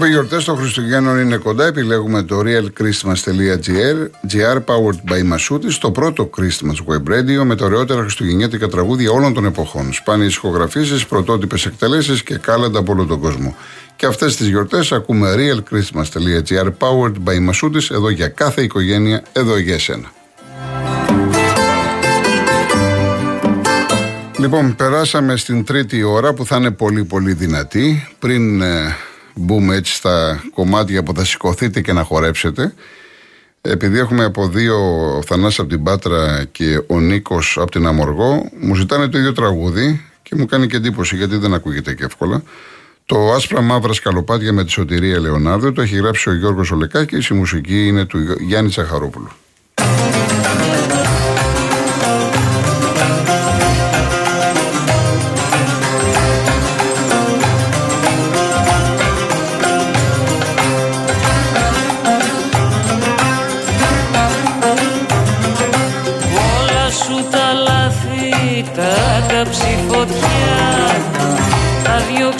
που οι γιορτές των Χριστουγέννων είναι κοντά, επιλέγουμε το realchristmas.gr powered by Masutis, το πρώτο Christmas web radio με τα ωραιότερα χριστουγεννιάτικα τραγούδια όλων των εποχών. Σπάνιες ηχογραφήσεις, πρωτότυπες εκτελέσεις και κάλαντα από όλο τον κόσμο. Και αυτές τις γιορτές ακούμε realchristmas.gr powered by Masutis, εδώ για κάθε οικογένεια, εδώ για εσένα. Λοιπόν, περάσαμε στην τρίτη ώρα που θα είναι πολύ πολύ δυνατή. Πριν ε, μπούμε έτσι στα κομμάτια που θα σηκωθείτε και να χορέψετε. Επειδή έχουμε από δύο, ο Θανάσης από την Πάτρα και ο Νίκος από την Αμοργό, μου ζητάνε το ίδιο τραγούδι και μου κάνει και εντύπωση γιατί δεν ακούγεται και εύκολα. Το άσπρα μαύρα σκαλοπάτια με τη σωτηρία Λεωνάρδο το έχει γράψει ο Γιώργος Ολεκάκης, η μουσική είναι του Γιάννη Τσαχαρόπουλου.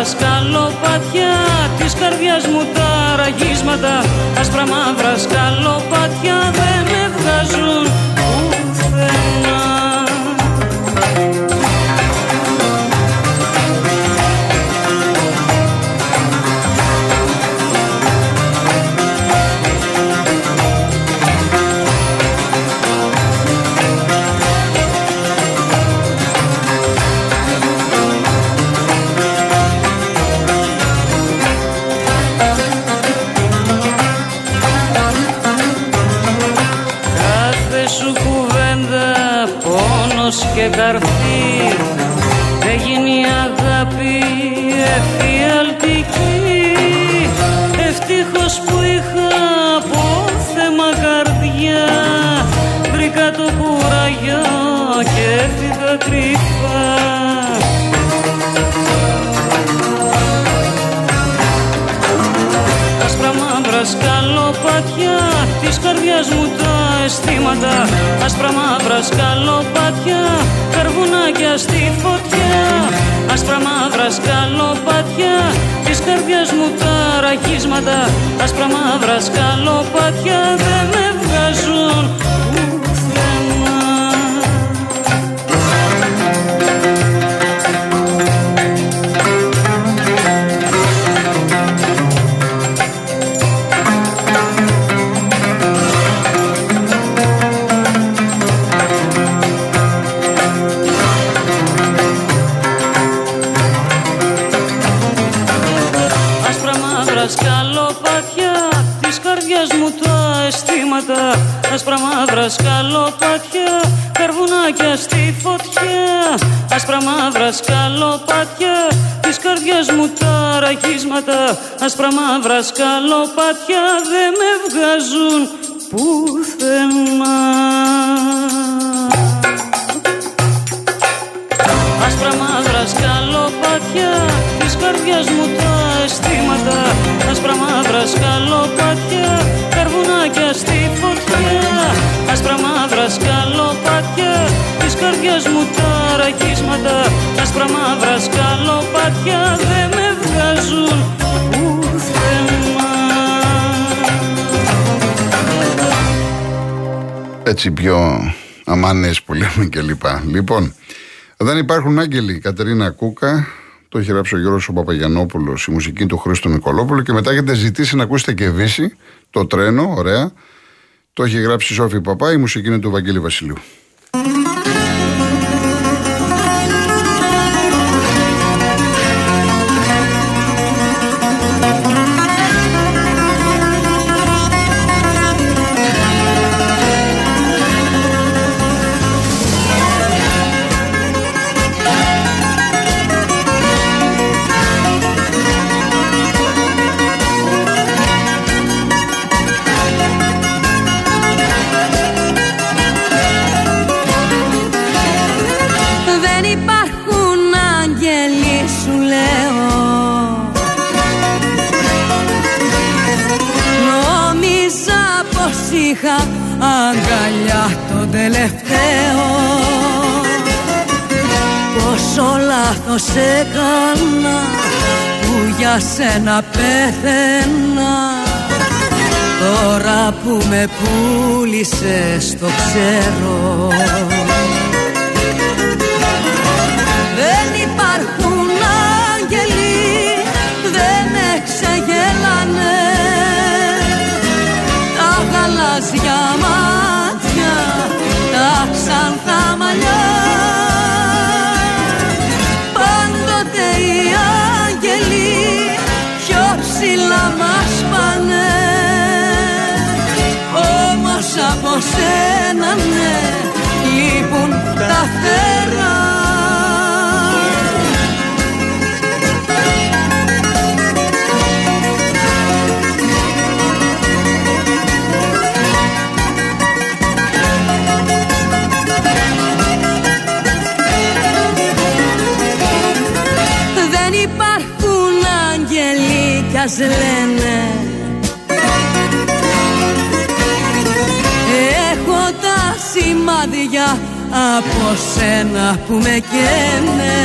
Άσπρα μαύρα σκαλοπάτια, της καρδιάς μου τα ραγίσματα Άσπρα μαύρα σκαλοπάτια μου τα αισθήματα. Άσπρα μαύρα σκαλοπάτια Καρβουνάκια στη φωτιά. Άσπρα μαύρα σκαλοπάτια Της καρδιάς μου τα ραχίσματα Άσπρα μαύρα σκαλοπάτια Δεν με βγάζουν άσπρα μαύρα σκαλοπάτια καρβουνάκια στη φωτιά. Άσπρα μαύρα σκαλοπάτια της καρδιάς μου τα ραχίσματα άσπρα μαύρα σκαλοπάτια δεν με βγάζουν πουθενά. Άσπρα μαύρα σκαλοπάτια της καρδιάς μου τα αισθήματα άσπρα μαύρα σκαλοπάτια καρβουνάκια στη φωτιά άσπρα μαύρα σκαλοπάτια της καρδιάς μου τα ραχίσματα άσπρα μαύρα σκαλοπάτια δεν με βγάζουν πουθενά Έτσι πιο αμάνες που λέμε και λοιπά. Λοιπόν, δεν υπάρχουν άγγελοι. Κατερίνα Κούκα, το έχει γράψει ο Γιώργος ο Παπαγιανόπουλος, η μουσική του Χρήστο Νικολόπουλου και μετά έχετε ζητήσει να ακούσετε και Βύση, το τρένο, ωραία. Το έχει γράψει η Σόφη Παπά, η μουσική είναι του Βαγγέλη Βασιλείου. Είχα αγκαλιά τον τελευταίο. Πόσο λάθος έκανα που για σένα πέθαινα. Τώρα που με πούλησες το ξέρω γαλάζια μάτια τα ξανθά μαλλιά. Πάντοτε οι άγγελοι πιο ψηλά μας πάνε. Όμως από σένα ναι λείπουν τα φτερά ας λένε. Έχω τα σημάδια από σένα που με καίνε.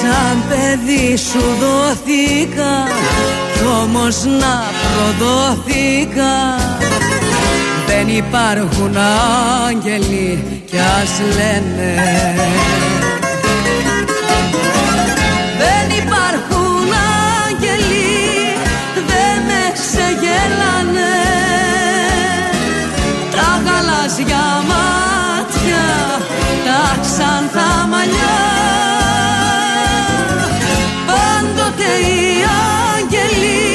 Σαν παιδί σου δόθηκα κι όμως να προδόθηκα. Δεν υπάρχουν άγγελοι κι ας λένε μαλλιά πάντοτε οι άγγελοι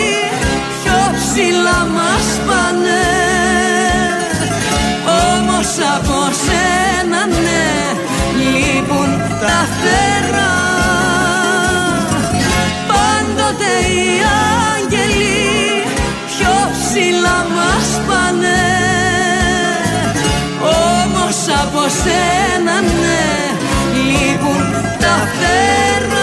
πιο ψηλά μας πάνε. Όμως από σένα ναι λείπουν τα φτερά. Πάντοτε οι άγγελοι πιο ψηλά μας πάνε. Από σένα ναι λείπουν τα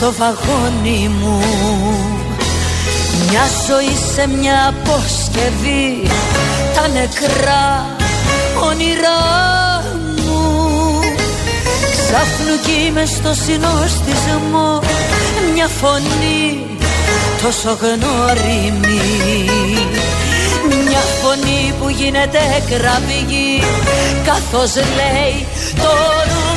στο βαγόνι μου. Μια ζωή σε μια αποσκευή Τα νεκρά όνειρά μου. Ξάφνου κι μες στο συνοστισμό Μια φωνή τόσο γνώριμη. Μια φωνή που γίνεται κραυγή Καθώς λέει το όνομά μου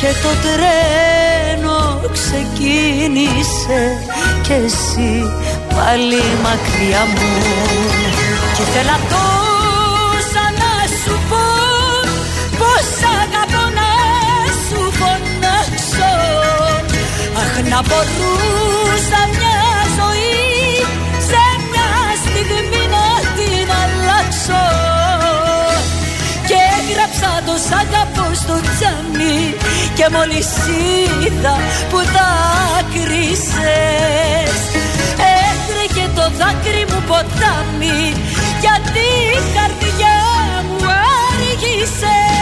Και το τρένο ξεκίνησε Κι εσύ πάλι μακριά μου. Και θέλω τόσα να σου πω Πως αγαπώ να σου φωνάξω. Αχ να μπορούσα μια και έγραψα το σ' αγαπώ στο τζάμι Και μόλις είδα που δάκρυσες Έτρεχε το δάκρυ μου ποτάμι Γιατί η καρδιά μου άργησε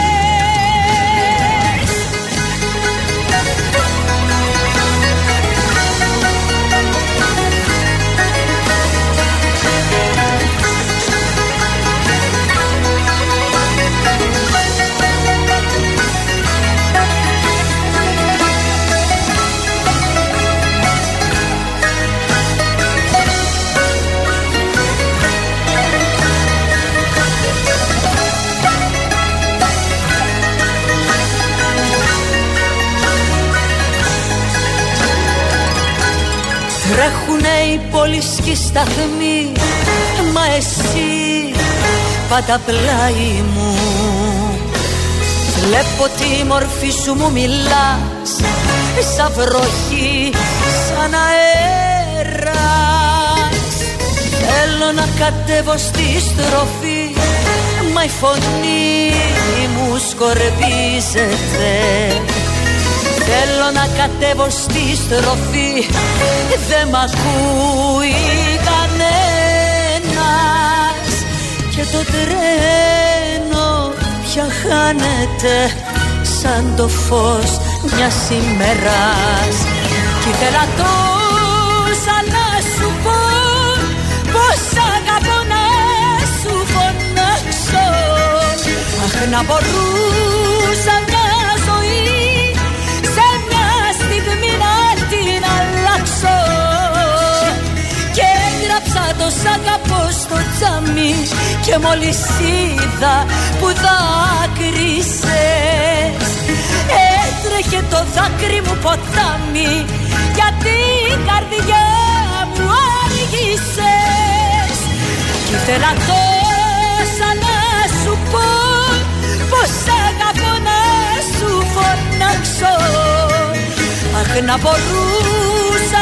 σταθμή Μα εσύ πάντα πλάι μου. Βλέπω τη μορφή σου μου μιλάς Σαν βροχή, σαν αέρας. Θέλω να κατέβω στη στροφή Μα η φωνή μου σκορπίζεται Θέλω να κατέβω στη στροφή. Δεν μ' ακούει κανένας. Και το τρένο πια χάνεται Σαν το φως μιας ημέρας. Κι ήθελα τόσα να σου πω Πως αγαπώ να σου φωνάξω. Αχ να μπορούσα μια σ' αγαπώ στο τζάμι και μόλις είδα που δάκρυσες. Έτρεχε το δάκρυ μου ποτάμι γιατί η καρδιά μου άργησες. Κι ήθελα τόσα να σου πω πως αγαπώ να σου φωνάξω. Αχ να μπορούσα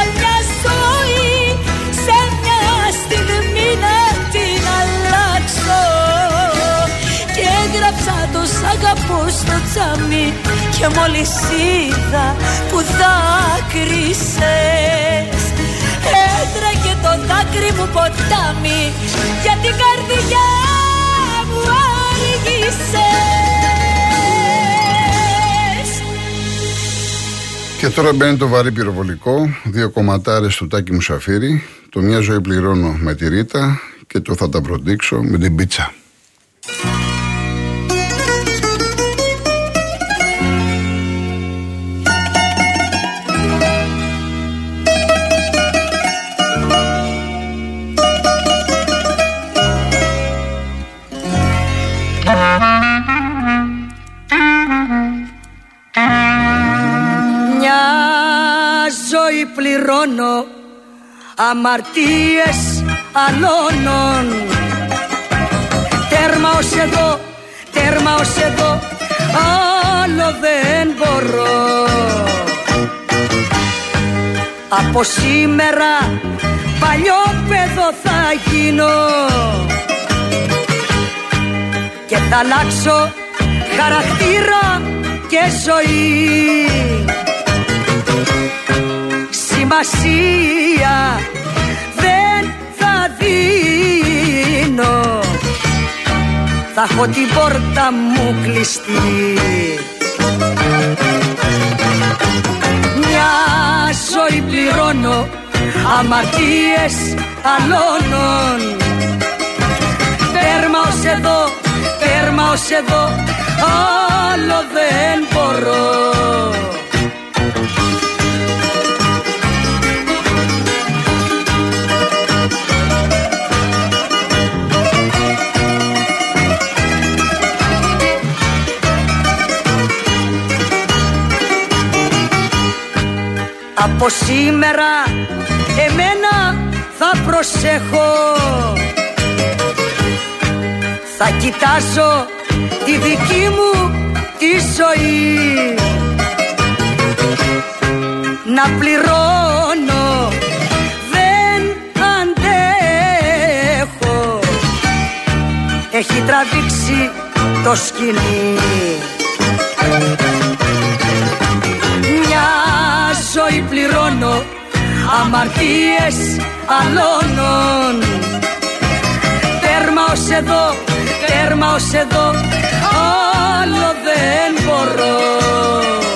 σ' αγαπώ στο τσάμι Και μόλις είδα που δάκρυσες Έτρεχε το δάκρυ μου ποτάμι Για την καρδιά μου άργησες Και τώρα μπαίνει το βαρύ πυροβολικό, δύο κομματάρες του Τάκη Μουσαφίρη, το μια ζωή πληρώνω με τη Ρίτα και το θα τα προδείξω με την πίτσα. Πληρώνω αμαρτίες αλώνων. Τέρμα ως εδώ, τέρμα ως εδώ, άλλο δεν μπορώ. Από σήμερα παλιό παιδό θα γίνω και θα αλλάξω χαρακτήρα και ζωή σημασία δεν θα δίνω. Θα έχω την πόρτα μου κλειστή. Μια ζωή πληρώνω αμαρτίες αλώνων Τέρμα ως εδώ, τέρμα ως εδώ, άλλο δεν μπορώ Από σήμερα εμένα θα προσέχω. Θα κοιτάζω τη δική μου τη ζωή. Να πληρώνω δεν αντέχω. Έχει τραβήξει το σκηνή ζωή πληρώνω αμαρτίες αλώνων. Τέρμα ως εδώ, τέρμα ως εδώ, άλλο δεν μπορώ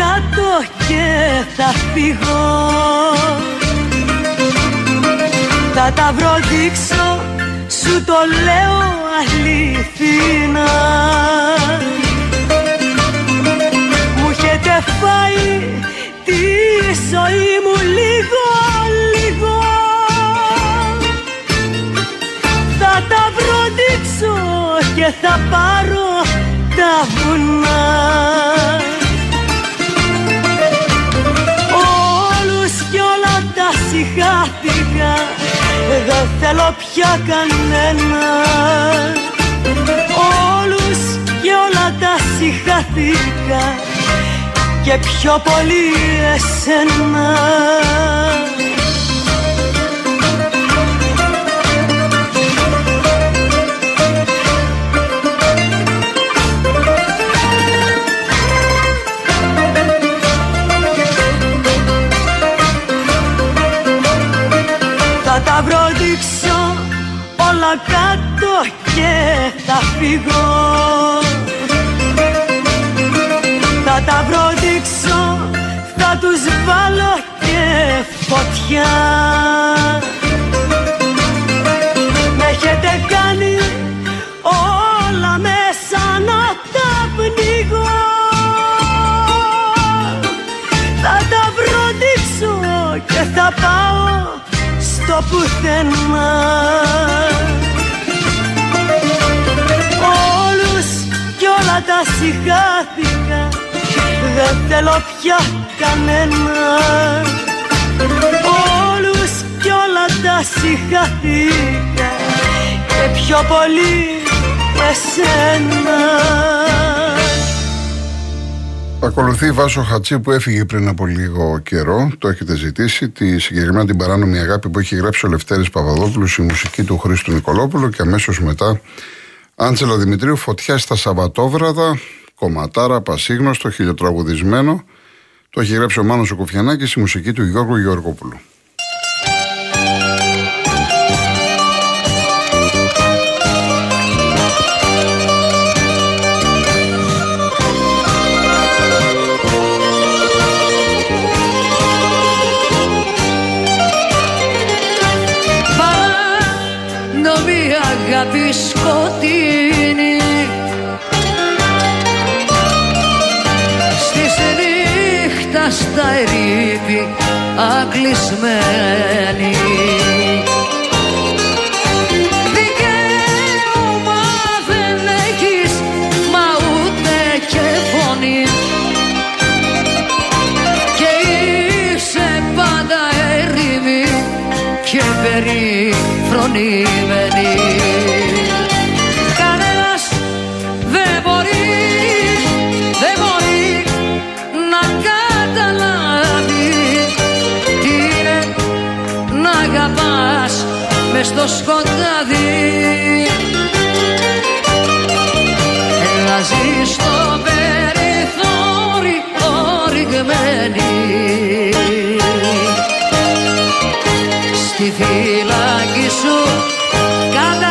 κάτω και θα φύγω. Θα τα βρω δείξω, σου το λέω αληθινά. Μου έχετε φάει τη ζωή μου λίγο λίγο. Θα τα βροντίξω και θα πάρω τα βουνά. Όλους κι όλα τα συγχάθηκα Δεν θέλω πια κανένα. Όλους κι όλα τα συγχάθηκα Και πιο πολύ εσένα θα φύγω Θα τα βροντίξω, θα τους βάλω και φωτιά. Με έχετε κάνει όλα μέσα να τα πνίγω. Θα τα βροντίξω και θα πάω στο πουθενά κι όλα τα συγχάθηκα Δεν θέλω πια κανένα Όλους κι όλα τα συγχάθηκα Και πιο πολύ εσένα Ακολουθεί η Βάσο Χατσί που έφυγε πριν από λίγο καιρό. Το έχετε ζητήσει. Τη συγκεκριμένα την παράνομη αγάπη που έχει γράψει ο Λευτέρης Παπαδόπουλος, η μουσική του Χρήστου Νικολόπουλου και αμέσως μετά Άντζελο Δημητρίου, φωτιά στα Σαββατόβραδα, κομματάρα, πασίγνωστο, χιλιοτραγουδισμένο. Το έχει γράψει ο Μάνος ο Κουφιανάκης, η μουσική του Γιώργου Γεωργόπουλου. Παράνομη αγάπη νύχτα στα ερήπη αγκλεισμένη Δικαίωμα δεν έχεις μα ούτε και φωνή. Και είσαι πάντα έρημη και περιφρονημένη μες στο σκοτάδι. Να ζει στο περιθώριο ρηγμένη στη φυλακή σου καταδικασμένη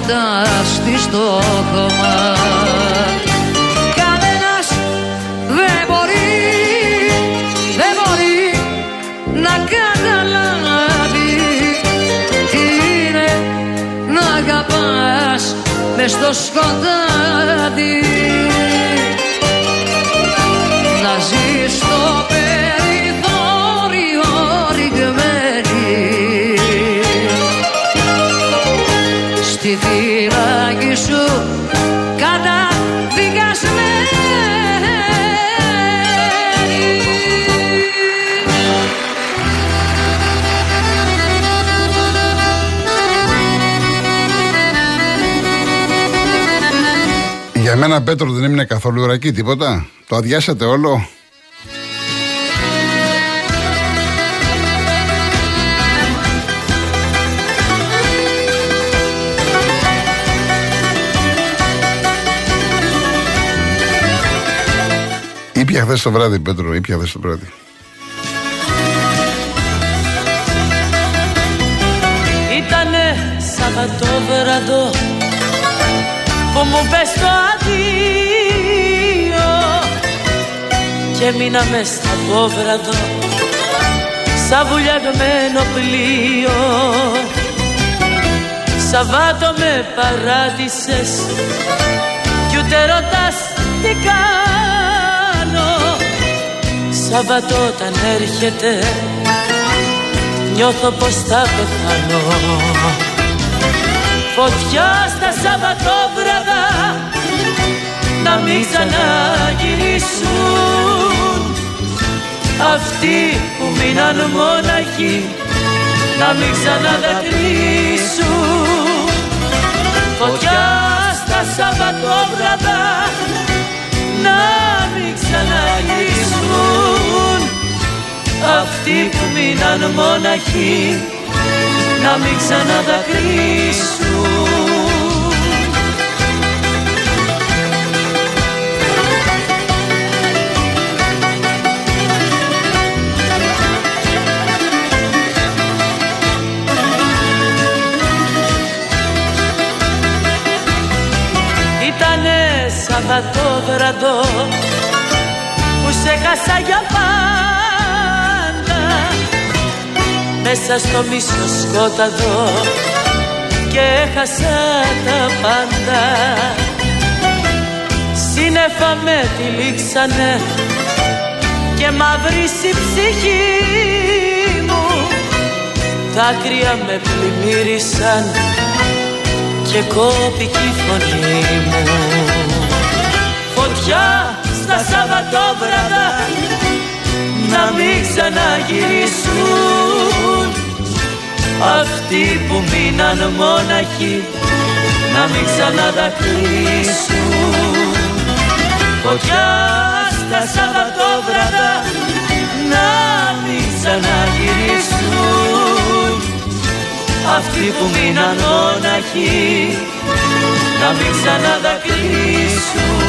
πετώντας της στο χώμα. Κανένας δεν μπορεί, δεν μπορεί να καταλάβει τι είναι να αγαπάς μες στο σκοτάδι να ζεις στο περιθώριο Για μένα Πέτρο δεν έμεινε καθόλου ρακή τίποτα. Το αδειάσατε όλο. Ήπια χθες το βράδυ, Πέτρο, ήπια χθες το βράδυ. Ήτανε Σαββατόβραδο που μου πες το αδείο και μείνα μες στα βόβραδο σαν βουλιαγμένο πλοίο. Σαββάτο με παράτησες. Κι ούτε ρωτάς τι κάνω Σαββατό όταν έρχεται. Νιώθω πως θα πεθάνω. Φωτιά στα Σαββατόβραδα να μην ξαναγυρίσουν. Αυτοί που μείναν μόναχοι να μην ξαναδακρύσουν Φωτιά στα Σαββατόβραδα να μην ξαναγυρίσουν. Αυτοί που μείναν μόναχοι να μην ξαναδακρύσουν Ήτανε Σαββατόβραδο που σε χάσα για πάντα. Μέσα στο μίσο σκόταδο και έχασα τα πάντα. Σύννεφα με τυλίξανε και μαύρισε η ψυχή μου. Δάκρυα με πλημμύρισαν και κόπηκε η φωνή μου. Φωτιά στα Σαββατόβραδα να μην ξαναγυρίσουν. Αυτοί που μείναν μόναχοι να μην ξαναδακρύσουν Φωτιά στα Σαββατόβραδα να μην ξαναγυρίσουν. Αυτοί που μείναν μόναχοι να μην ξαναδακρύσουν